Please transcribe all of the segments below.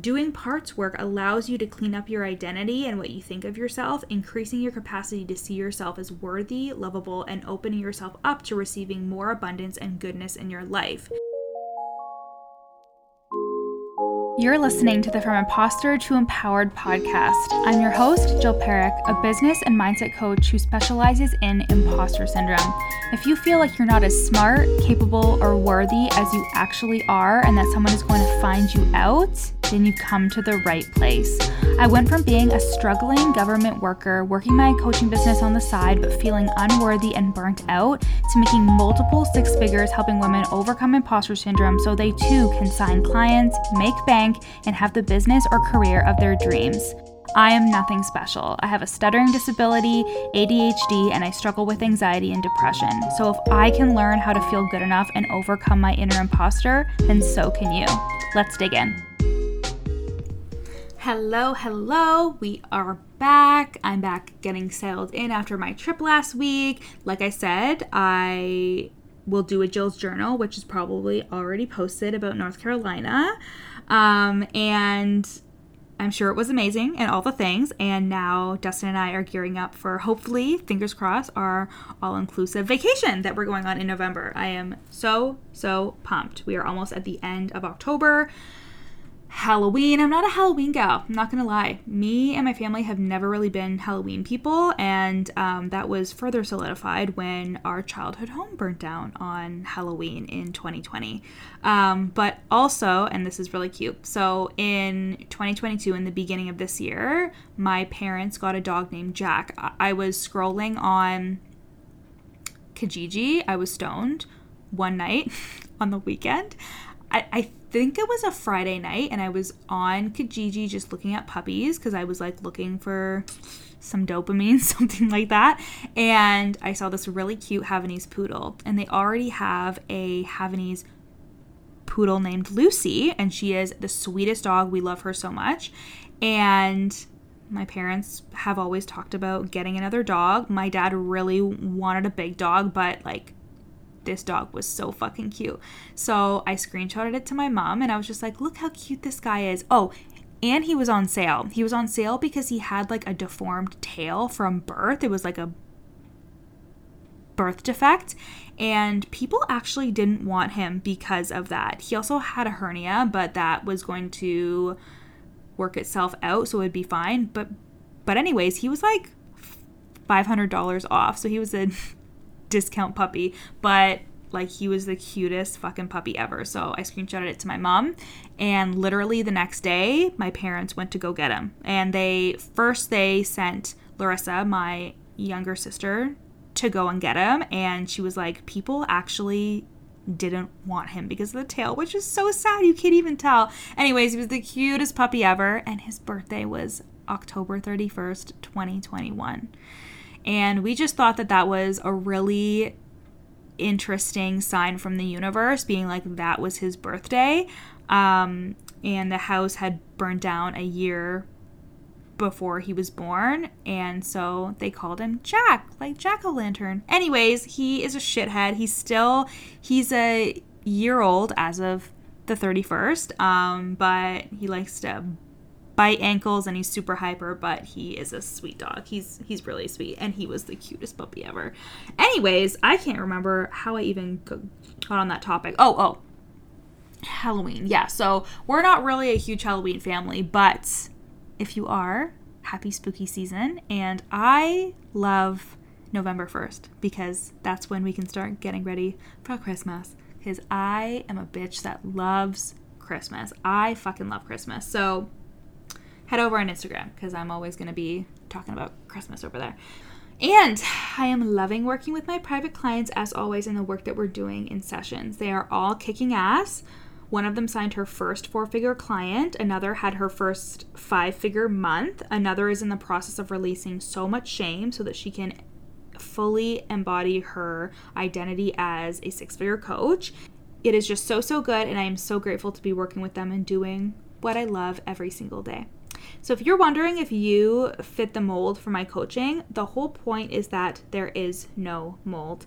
Doing parts work allows you to clean up your identity and what you think of yourself, increasing your capacity to see yourself as worthy, lovable, and opening yourself up to receiving more abundance and goodness in your life. You're listening to the From Imposter to Empowered podcast. I'm your host, Jill Parekh, a business and mindset coach who specializes in imposter syndrome. If you feel like you're not as smart, capable, or worthy as you actually are, and that someone is going to find you out, then you've come to the right place. I went from being a struggling government worker, working my coaching business on the side, but feeling unworthy and burnt out, to making multiple six figures helping women overcome imposter syndrome so they too can sign clients, make bank, and have the business or career of their dreams. I am nothing special. I have a stuttering disability, ADHD, and I struggle with anxiety and depression. So if I can learn how to feel good enough and overcome my inner imposter, then so can you. Let's dig in. Hello, hello. We are back. I'm back getting settled in after my trip last week. Like I said, I will do a Jill's journal, which is probably already posted about North Carolina. Um, and I'm sure it was amazing and all the things. And now Dustin and I are gearing up for hopefully, fingers crossed, our all inclusive vacation that we're going on in November. I am so, so pumped. We are almost at the end of October. Halloween. I'm not a Halloween gal. I'm not gonna lie. Me and my family have never really been Halloween people, and um, that was further solidified when our childhood home burnt down on Halloween in 2020. Um, but also, and this is really cute. So in 2022, in the beginning of this year, my parents got a dog named Jack. I was scrolling on Kijiji. I was stoned one night on the weekend. I, I think it was a Friday night and I was on Kijiji just looking at puppies because I was like looking for some dopamine, something like that. And I saw this really cute Havanese poodle, and they already have a Havanese poodle named Lucy, and she is the sweetest dog. We love her so much. And my parents have always talked about getting another dog. My dad really wanted a big dog, but like this dog was so fucking cute. So I screenshotted it to my mom and I was just like, look how cute this guy is. Oh, and he was on sale. He was on sale because he had like a deformed tail from birth. It was like a birth defect and people actually didn't want him because of that. He also had a hernia, but that was going to work itself out so it'd be fine. But but anyways, he was like $500 off. So he was a discount puppy, but like he was the cutest fucking puppy ever. So I screenshotted it to my mom and literally the next day my parents went to go get him. And they first they sent Larissa, my younger sister, to go and get him and she was like people actually didn't want him because of the tail, which is so sad. You can't even tell. Anyways, he was the cutest puppy ever and his birthday was October 31st, 2021. And we just thought that that was a really interesting sign from the universe, being like that was his birthday. Um, and the house had burned down a year before he was born, and so they called him Jack, like Jack o' Lantern. Anyways, he is a shithead. He's still he's a year old as of the 31st, um, but he likes to bite ankles and he's super hyper, but he is a sweet dog. He's he's really sweet and he was the cutest puppy ever. Anyways, I can't remember how I even got on that topic. Oh, oh. Halloween. Yeah. So, we're not really a huge Halloween family, but if you are, happy spooky season and I love November 1st because that's when we can start getting ready for Christmas because I am a bitch that loves Christmas. I fucking love Christmas. So, head over on Instagram because I'm always going to be talking about Christmas over there. And I am loving working with my private clients as always in the work that we're doing in sessions. They are all kicking ass. One of them signed her first four figure client, another had her first five figure month, another is in the process of releasing so much shame so that she can fully embody her identity as a six figure coach. It is just so, so good, and I am so grateful to be working with them and doing what I love every single day. So, if you're wondering if you fit the mold for my coaching, the whole point is that there is no mold.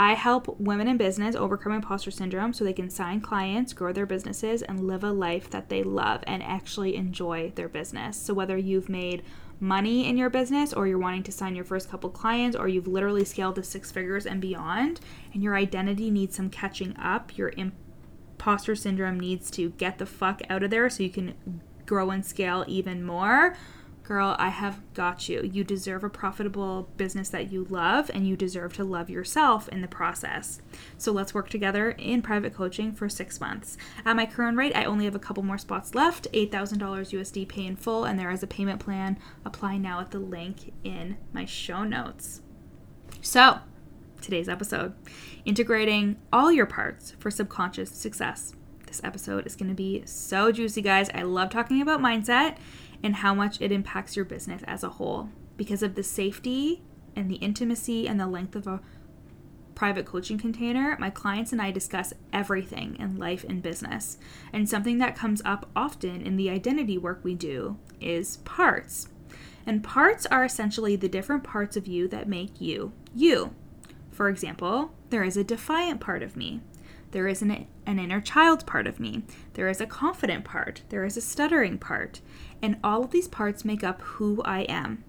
I help women in business overcome imposter syndrome so they can sign clients, grow their businesses, and live a life that they love and actually enjoy their business. So, whether you've made money in your business or you're wanting to sign your first couple clients or you've literally scaled to six figures and beyond, and your identity needs some catching up, your imposter syndrome needs to get the fuck out of there so you can grow and scale even more Girl, I have got you. You deserve a profitable business that you love, and you deserve to love yourself in the process. So let's work together in private coaching for six months. At my current rate, I only have a couple more spots left $8,000 USD pay in full, and there is a payment plan. Apply now at the link in my show notes. So, today's episode integrating all your parts for subconscious success. This episode is going to be so juicy, guys. I love talking about mindset and how much it impacts your business as a whole because of the safety and the intimacy and the length of a private coaching container, my clients and I discuss everything in life and business. And something that comes up often in the identity work we do is parts. And parts are essentially the different parts of you that make you you. For example, there is a defiant part of me. There is an, an inner child part of me. There is a confident part. There is a stuttering part. And all of these parts make up who I am.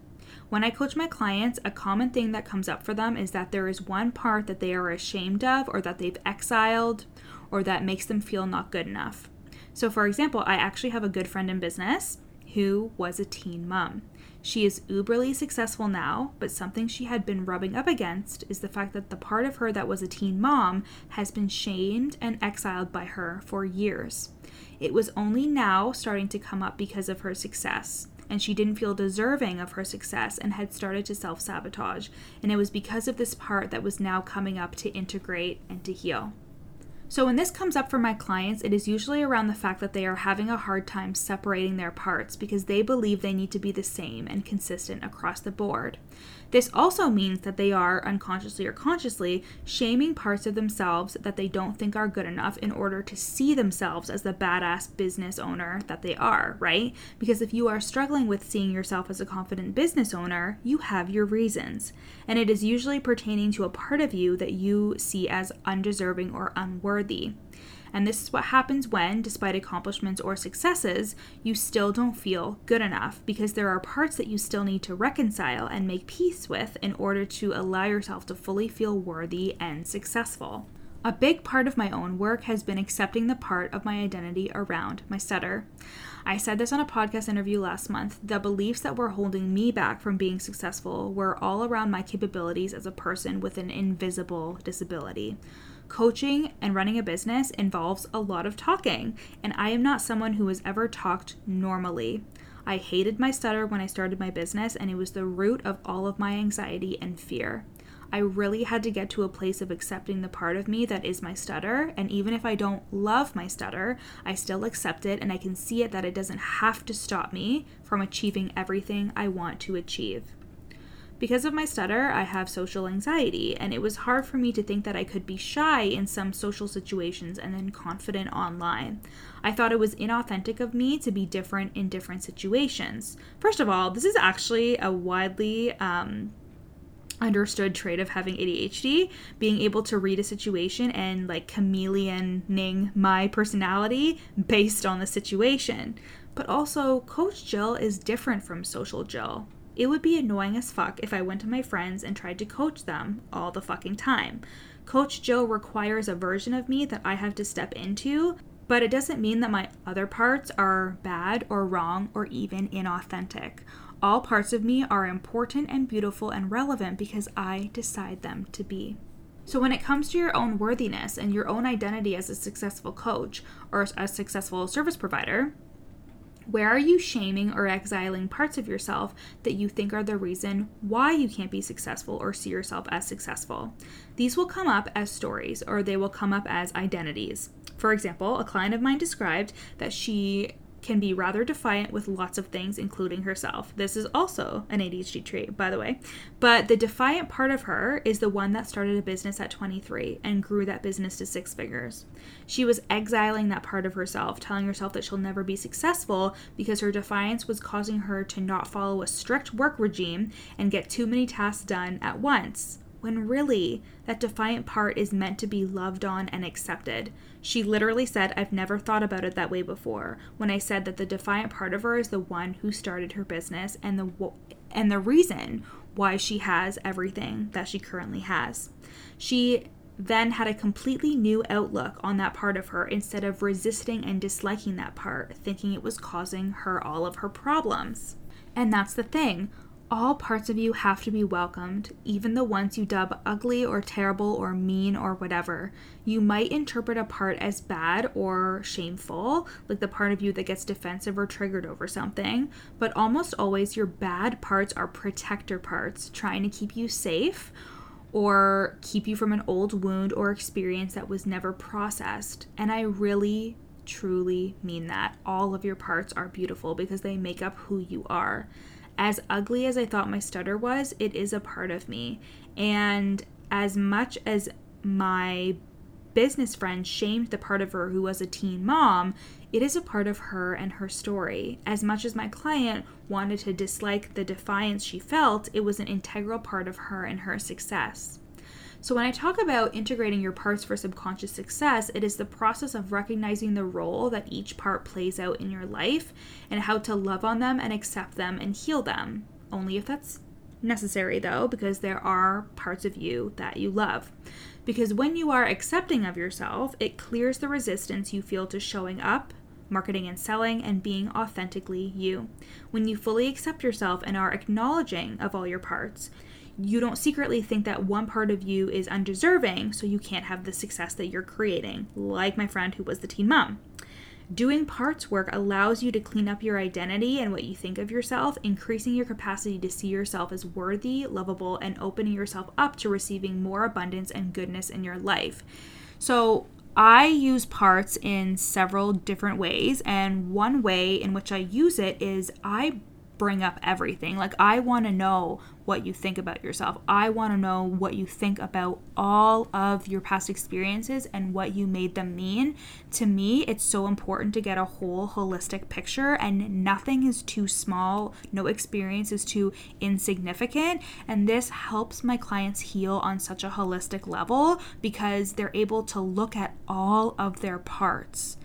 When I coach my clients, a common thing that comes up for them is that there is one part that they are ashamed of, or that they've exiled, or that makes them feel not good enough. So, for example, I actually have a good friend in business who was a teen mom. She is uberly successful now, but something she had been rubbing up against is the fact that the part of her that was a teen mom has been shamed and exiled by her for years. It was only now starting to come up because of her success, and she didn't feel deserving of her success and had started to self sabotage. And it was because of this part that was now coming up to integrate and to heal. So, when this comes up for my clients, it is usually around the fact that they are having a hard time separating their parts because they believe they need to be the same and consistent across the board. This also means that they are, unconsciously or consciously, shaming parts of themselves that they don't think are good enough in order to see themselves as the badass business owner that they are, right? Because if you are struggling with seeing yourself as a confident business owner, you have your reasons. And it is usually pertaining to a part of you that you see as undeserving or unworthy. And this is what happens when, despite accomplishments or successes, you still don't feel good enough because there are parts that you still need to reconcile and make peace with in order to allow yourself to fully feel worthy and successful. A big part of my own work has been accepting the part of my identity around my stutter. I said this on a podcast interview last month. The beliefs that were holding me back from being successful were all around my capabilities as a person with an invisible disability. Coaching and running a business involves a lot of talking, and I am not someone who has ever talked normally. I hated my stutter when I started my business, and it was the root of all of my anxiety and fear. I really had to get to a place of accepting the part of me that is my stutter. And even if I don't love my stutter, I still accept it and I can see it that it doesn't have to stop me from achieving everything I want to achieve. Because of my stutter, I have social anxiety, and it was hard for me to think that I could be shy in some social situations and then confident online. I thought it was inauthentic of me to be different in different situations. First of all, this is actually a widely um, understood trait of having ADHD, being able to read a situation and like chameleoning my personality based on the situation. But also, Coach Jill is different from Social Jill. It would be annoying as fuck if I went to my friends and tried to coach them all the fucking time. Coach Joe requires a version of me that I have to step into, but it doesn't mean that my other parts are bad or wrong or even inauthentic. All parts of me are important and beautiful and relevant because I decide them to be. So, when it comes to your own worthiness and your own identity as a successful coach or a successful service provider, where are you shaming or exiling parts of yourself that you think are the reason why you can't be successful or see yourself as successful? These will come up as stories or they will come up as identities. For example, a client of mine described that she can be rather defiant with lots of things, including herself. This is also an ADHD trait, by the way. But the defiant part of her is the one that started a business at 23 and grew that business to six figures. She was exiling that part of herself, telling herself that she'll never be successful because her defiance was causing her to not follow a strict work regime and get too many tasks done at once when really that defiant part is meant to be loved on and accepted. She literally said, I've never thought about it that way before when I said that the defiant part of her is the one who started her business and the and the reason why she has everything that she currently has. She then had a completely new outlook on that part of her instead of resisting and disliking that part, thinking it was causing her all of her problems. And that's the thing. All parts of you have to be welcomed, even the ones you dub ugly or terrible or mean or whatever. You might interpret a part as bad or shameful, like the part of you that gets defensive or triggered over something, but almost always your bad parts are protector parts, trying to keep you safe or keep you from an old wound or experience that was never processed. And I really, truly mean that. All of your parts are beautiful because they make up who you are as ugly as I thought my stutter was, it is a part of me. And as much as my business friend shamed the part of her who was a teen mom, it is a part of her and her story. As much as my client wanted to dislike the defiance she felt, it was an integral part of her and her success. So, when I talk about integrating your parts for subconscious success, it is the process of recognizing the role that each part plays out in your life and how to love on them and accept them and heal them. Only if that's necessary, though, because there are parts of you that you love. Because when you are accepting of yourself, it clears the resistance you feel to showing up marketing and selling, and being authentically you. When you fully accept yourself and are acknowledging of all your parts, you don't secretly think that one part of you is undeserving, so you can't have the success that you're creating, like my friend who was the teen mom. Doing parts work allows you to clean up your identity and what you think of yourself, increasing your capacity to see yourself as worthy, lovable, and opening yourself up to receiving more abundance and goodness in your life. So, I use parts in several different ways, and one way in which I use it is I bring up everything. Like, I want to know what you think about yourself. I want to know what you think about all of your past experiences and what you made them mean. To me, it's so important to get a whole holistic picture, and nothing is too small, no experience is too insignificant. And this helps my clients heal on such a holistic level because they're able to look at all of their parts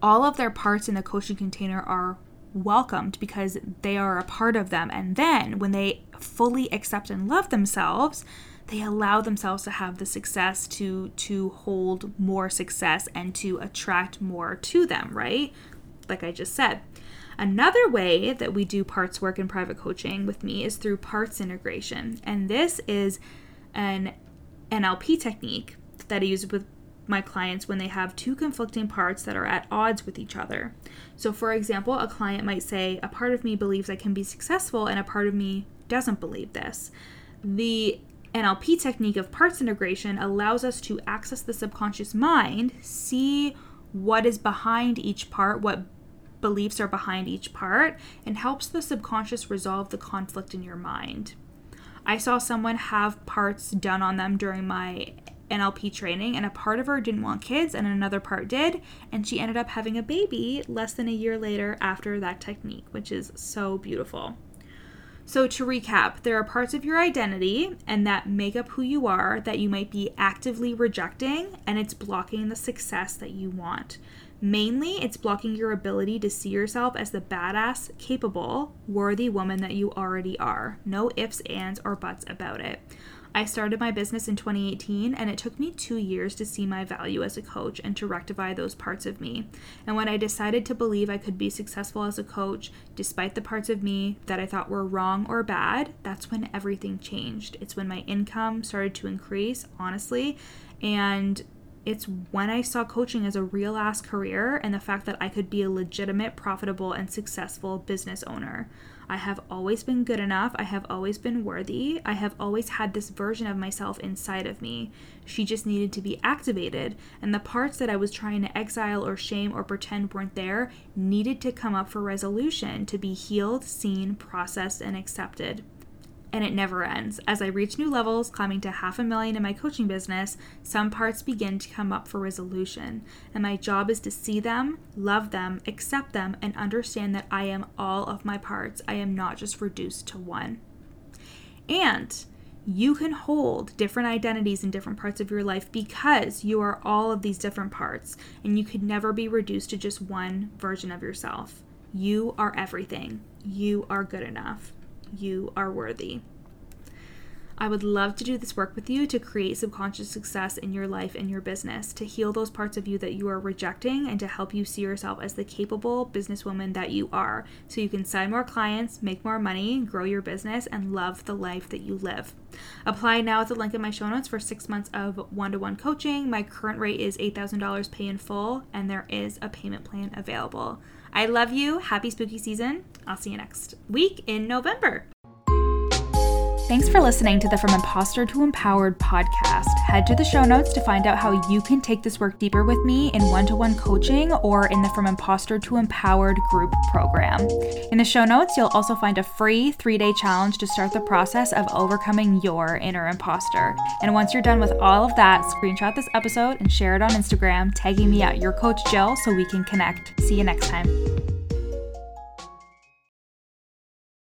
all of their parts in the coaching container are welcomed because they are a part of them. And then when they fully accept and love themselves, they allow themselves to have the success to to hold more success and to attract more to them, right? Like I just said. Another way that we do parts work in private coaching with me is through parts integration. And this is an NLP technique that I use with my clients when they have two conflicting parts that are at odds with each other. So, for example, a client might say, A part of me believes I can be successful, and a part of me doesn't believe this. The NLP technique of parts integration allows us to access the subconscious mind, see what is behind each part, what beliefs are behind each part, and helps the subconscious resolve the conflict in your mind. I saw someone have parts done on them during my NLP training, and a part of her didn't want kids, and another part did. And she ended up having a baby less than a year later after that technique, which is so beautiful. So, to recap, there are parts of your identity and that make up who you are that you might be actively rejecting, and it's blocking the success that you want. Mainly, it's blocking your ability to see yourself as the badass, capable, worthy woman that you already are. No ifs, ands, or buts about it. I started my business in 2018, and it took me two years to see my value as a coach and to rectify those parts of me. And when I decided to believe I could be successful as a coach, despite the parts of me that I thought were wrong or bad, that's when everything changed. It's when my income started to increase, honestly, and it's when I saw coaching as a real ass career and the fact that I could be a legitimate, profitable, and successful business owner. I have always been good enough. I have always been worthy. I have always had this version of myself inside of me. She just needed to be activated, and the parts that I was trying to exile or shame or pretend weren't there needed to come up for resolution to be healed, seen, processed, and accepted and it never ends. As I reach new levels, climbing to half a million in my coaching business, some parts begin to come up for resolution. And my job is to see them, love them, accept them, and understand that I am all of my parts. I am not just reduced to one. And you can hold different identities in different parts of your life because you are all of these different parts and you could never be reduced to just one version of yourself. You are everything. You are good enough. You are worthy. I would love to do this work with you to create subconscious success in your life and your business, to heal those parts of you that you are rejecting, and to help you see yourself as the capable businesswoman that you are so you can sign more clients, make more money, grow your business, and love the life that you live. Apply now at the link in my show notes for six months of one to one coaching. My current rate is $8,000 pay in full, and there is a payment plan available. I love you. Happy spooky season. I'll see you next week in November. Thanks for listening to the From Imposter to Empowered podcast. Head to the show notes to find out how you can take this work deeper with me in one to one coaching or in the From Imposter to Empowered group program. In the show notes, you'll also find a free three day challenge to start the process of overcoming your inner imposter. And once you're done with all of that, screenshot this episode and share it on Instagram, tagging me at your coach Jill so we can connect. See you next time.